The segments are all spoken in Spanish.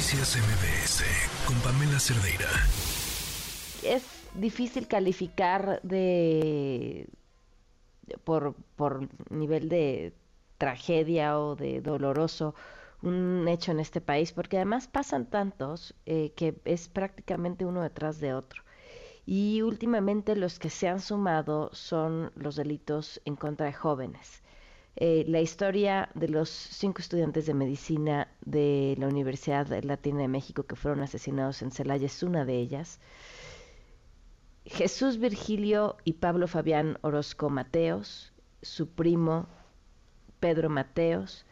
Noticias MBS con Pamela Cerdeira. Es difícil calificar de por, por nivel de tragedia o de doloroso un hecho en este país, porque además pasan tantos eh, que es prácticamente uno detrás de otro. Y últimamente los que se han sumado son los delitos en contra de jóvenes. Eh, la historia de los cinco estudiantes de medicina de la Universidad Latina de México que fueron asesinados en Celaya es una de ellas. Jesús Virgilio y Pablo Fabián Orozco Mateos, su primo Pedro Mateos,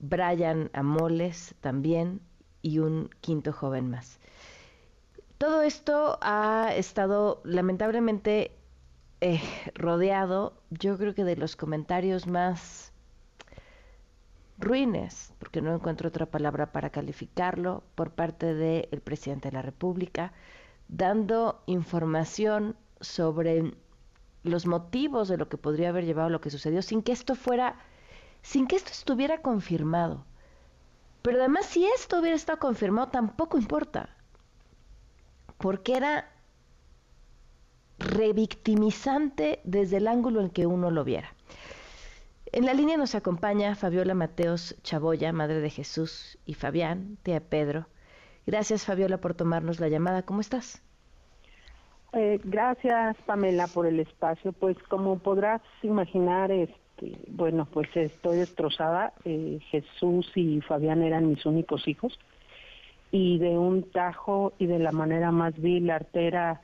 Brian Amoles también y un quinto joven más. Todo esto ha estado lamentablemente eh, rodeado, yo creo que de los comentarios más ruines, porque no encuentro otra palabra para calificarlo, por parte del presidente de la República, dando información sobre los motivos de lo que podría haber llevado lo que sucedió, sin que esto fuera sin que esto estuviera confirmado. Pero además, si esto hubiera estado confirmado, tampoco importa, porque era revictimizante desde el ángulo en que uno lo viera. En la línea nos acompaña Fabiola Mateos Chaboya, madre de Jesús, y Fabián, tía Pedro. Gracias, Fabiola, por tomarnos la llamada. ¿Cómo estás? Eh, gracias, Pamela, por el espacio. Pues como podrás imaginar, es, este, bueno, pues estoy destrozada. Eh, Jesús y Fabián eran mis únicos hijos y de un tajo y de la manera más vil, artera,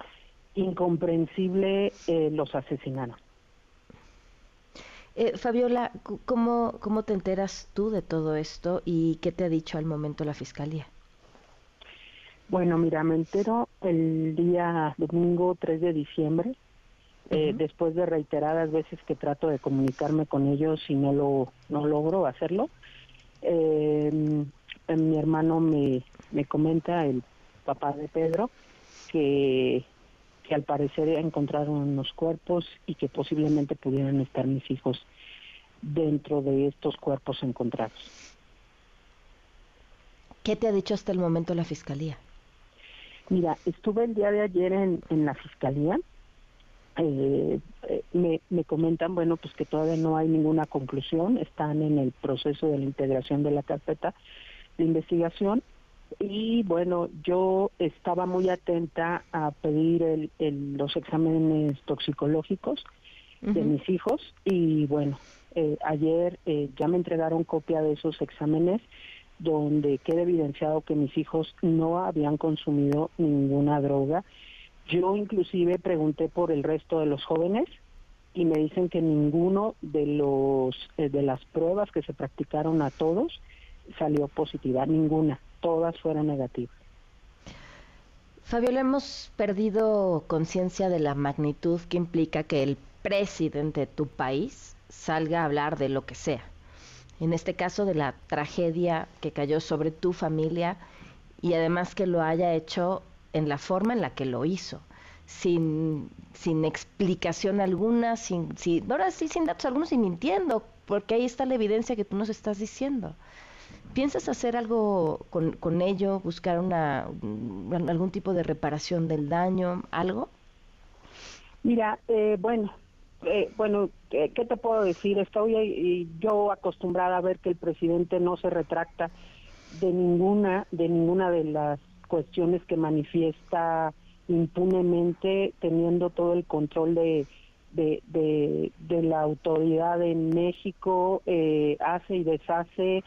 incomprensible, eh, los asesinaron. Eh, Fabiola, ¿cómo, ¿cómo te enteras tú de todo esto y qué te ha dicho al momento la Fiscalía? Bueno, mira, me entero el día domingo 3 de diciembre eh, después de reiteradas veces que trato de comunicarme con ellos y no lo no logro hacerlo, eh, mi hermano me, me comenta, el papá de Pedro, que, que al parecer encontraron unos cuerpos y que posiblemente pudieran estar mis hijos dentro de estos cuerpos encontrados. ¿Qué te ha dicho hasta el momento la fiscalía? Mira, estuve el día de ayer en, en la fiscalía eh, eh, me, me comentan, bueno, pues que todavía no hay ninguna conclusión, están en el proceso de la integración de la carpeta de investigación y bueno, yo estaba muy atenta a pedir el, los exámenes toxicológicos de mis hijos y bueno, eh, ayer eh, ya me entregaron copia de esos exámenes donde queda evidenciado que mis hijos no habían consumido ninguna droga. Yo inclusive pregunté por el resto de los jóvenes y me dicen que ninguno de los eh, de las pruebas que se practicaron a todos salió positiva, ninguna, todas fueron negativas. Fabiola, hemos perdido conciencia de la magnitud que implica que el presidente de tu país salga a hablar de lo que sea. En este caso de la tragedia que cayó sobre tu familia y además que lo haya hecho en la forma en la que lo hizo, sin, sin explicación alguna, sin, sin, ahora sí sin datos algunos y mintiendo, porque ahí está la evidencia que tú nos estás diciendo. ¿Piensas hacer algo con, con ello, buscar una, algún tipo de reparación del daño, algo? Mira, eh, bueno, eh, bueno, ¿qué te puedo decir? Estoy yo acostumbrada a ver que el presidente no se retracta de ninguna, de ninguna de las cuestiones que manifiesta impunemente teniendo todo el control de, de, la autoridad en México, eh, hace y deshace,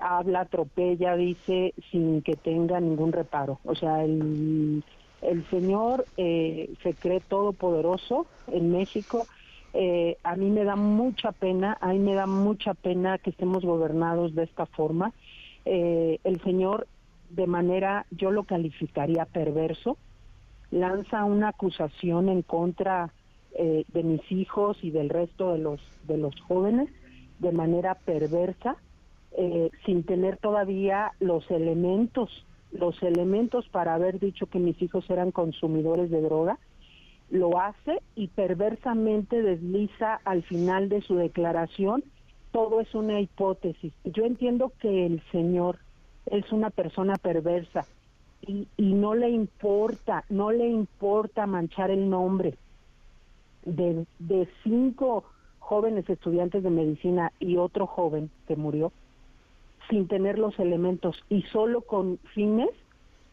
habla, atropella, dice, sin que tenga ningún reparo. O sea, el, el señor eh, se cree todopoderoso en México. Eh, a mí me da mucha pena, a mí me da mucha pena que estemos gobernados de esta forma. el señor de manera, yo lo calificaría perverso, lanza una acusación en contra eh, de mis hijos y del resto de los, de los jóvenes de manera perversa, eh, sin tener todavía los elementos, los elementos para haber dicho que mis hijos eran consumidores de droga, lo hace y perversamente desliza al final de su declaración, todo es una hipótesis. Yo entiendo que el señor es una persona perversa y, no le importa, no le importa manchar el nombre de cinco jóvenes estudiantes de medicina y otro joven que murió sin tener los elementos y solo con fines,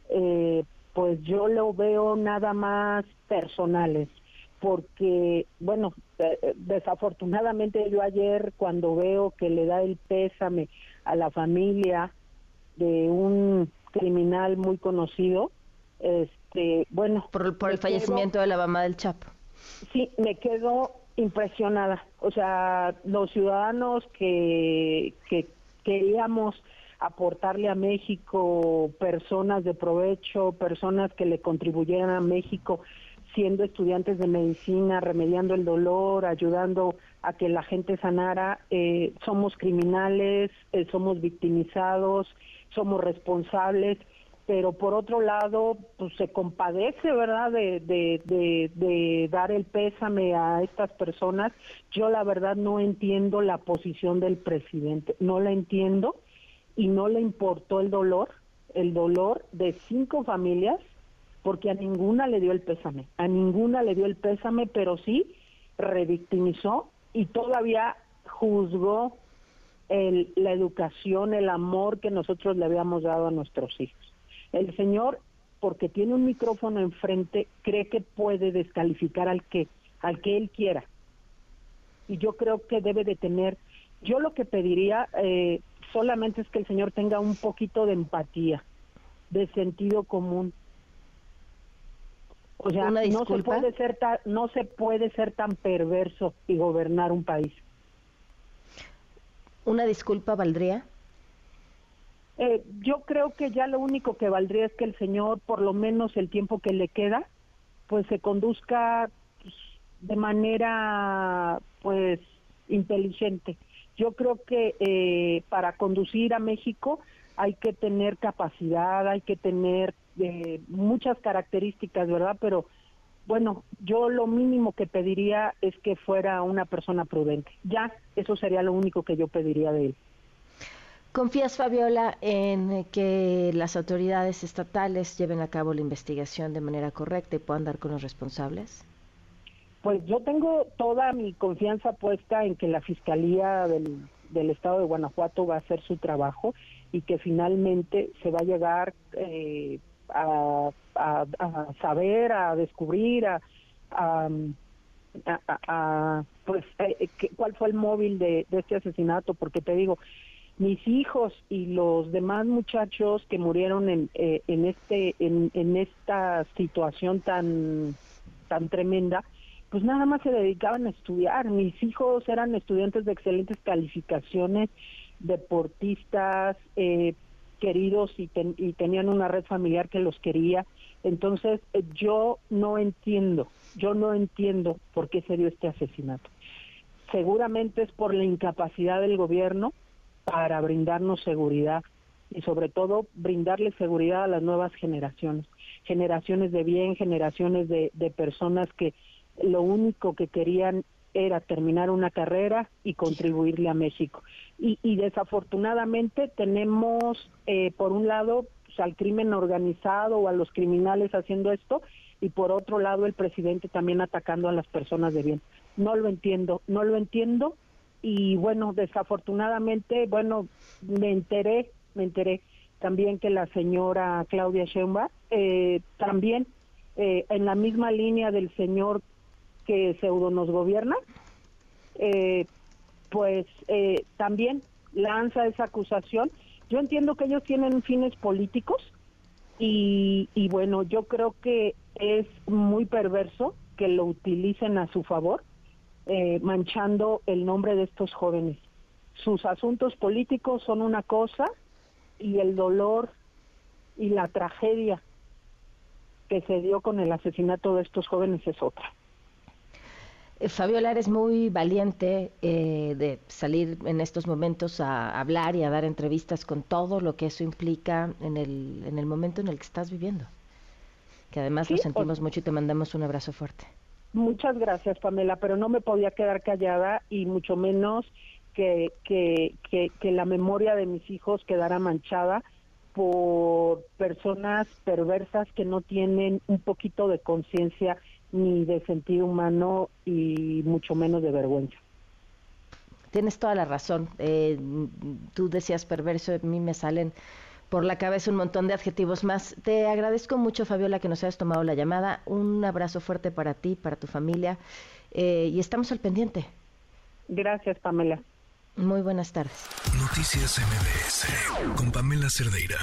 eh, pues yo lo veo nada más personales, porque, bueno, eh, desafortunadamente yo ayer cuando veo que le da el pésame a la familia de un criminal muy conocido, este, bueno. Por, por el fallecimiento de la mamá del Chapo. Sí, me quedo impresionada. O sea, los ciudadanos que, que queríamos aportarle a México personas de provecho, personas que le contribuyeran a México siendo estudiantes de medicina, remediando el dolor, ayudando a que la gente sanara, eh, somos criminales, eh, somos victimizados, somos responsables, pero por otro lado, pues se compadece, ¿verdad?, de, dar el pésame a estas personas. Yo la verdad no entiendo la posición del presidente, no la entiendo y no le importó el dolor, el dolor de cinco familias porque a ninguna le dio el pésame, a ninguna le dio el pésame, pero sí revictimizó y todavía juzgó el, la educación, el amor que nosotros le habíamos dado a nuestros hijos. El señor, porque tiene un micrófono enfrente, cree que puede descalificar al que, al que él quiera. Y yo creo que debe de tener, yo lo que pediría eh, solamente es que el señor tenga un poquito de empatía, de sentido común o sea, no se puede ser tan, no se puede ser tan perverso y gobernar un país. ¿Una disculpa valdría? Eh, yo creo que ya lo único que valdría es que el señor, por lo menos el tiempo que le queda, pues se conduzca pues, de manera, pues, inteligente. Yo creo que eh, para conducir a México hay que tener capacidad, hay que tener eh, muchas características, ¿verdad? Pero bueno, yo lo mínimo que pediría es que fuera una persona prudente. Ya, eso sería lo único que yo pediría de él. ¿Confías, Fabiola, en que las autoridades estatales lleven a cabo la investigación de manera correcta y puedan dar con los responsables? Pues yo tengo toda mi confianza puesta en que la Fiscalía del, Estado de Guanajuato va a hacer su trabajo y que finalmente se va a llegar eh, a, saber, a descubrir, a, a, pues eh, cuál fue el móvil de, este asesinato, porque te digo, mis hijos y los demás muchachos que murieron en, eh, en este en, en esta situación tan tan tremenda pues nada más se dedicaban a estudiar mis hijos eran estudiantes de excelentes calificaciones deportistas, eh, queridos y, y, tenían una red familiar que los quería. Entonces eh, yo no entiendo, yo no entiendo por qué se dio este asesinato. Seguramente es por la incapacidad del gobierno para brindarnos seguridad y sobre todo brindarle seguridad a las nuevas generaciones, generaciones de bien, generaciones de, de personas que lo único que querían era terminar una carrera y contribuirle a México. Y, y desafortunadamente tenemos, eh, por un lado, pues, al crimen organizado o a los criminales haciendo esto, y por otro lado, el presidente también atacando a las personas de bien. No lo entiendo, no lo entiendo. Y bueno, desafortunadamente, bueno, me enteré, me enteré también que la señora Claudia Sheinbaum eh, también eh, en la misma línea del señor que pseudo nos gobierna, eh, pues eh, también lanza esa acusación. Yo entiendo que ellos tienen fines políticos y, y bueno, yo creo que es muy perverso que lo utilicen a su favor, eh, manchando el nombre de estos jóvenes. Sus asuntos políticos son una cosa y el dolor y la tragedia que se dio con el asesinato de estos jóvenes es otra. Eh, Fabiola, eres muy valiente eh, de salir en estos momentos a hablar y a dar entrevistas con todo lo que eso implica en el, en el momento en el que estás viviendo. Que además lo sentimos mucho y te mandamos un abrazo fuerte. Muchas gracias, Pamela, pero no me podía quedar callada y mucho menos que, que, que, que la memoria de mis hijos quedara manchada por personas perversas que no tienen un poquito de conciencia ni de sentido humano y mucho menos de vergüenza. Tienes toda la razón. Eh, tú decías perverso, a mí me salen por la cabeza un montón de adjetivos más. Te agradezco mucho, Fabiola, que nos hayas tomado la llamada. Un abrazo fuerte para ti, para tu familia eh, y estamos al pendiente. Gracias, Pamela. Muy buenas tardes. Noticias MBS con Pamela Cerdeira.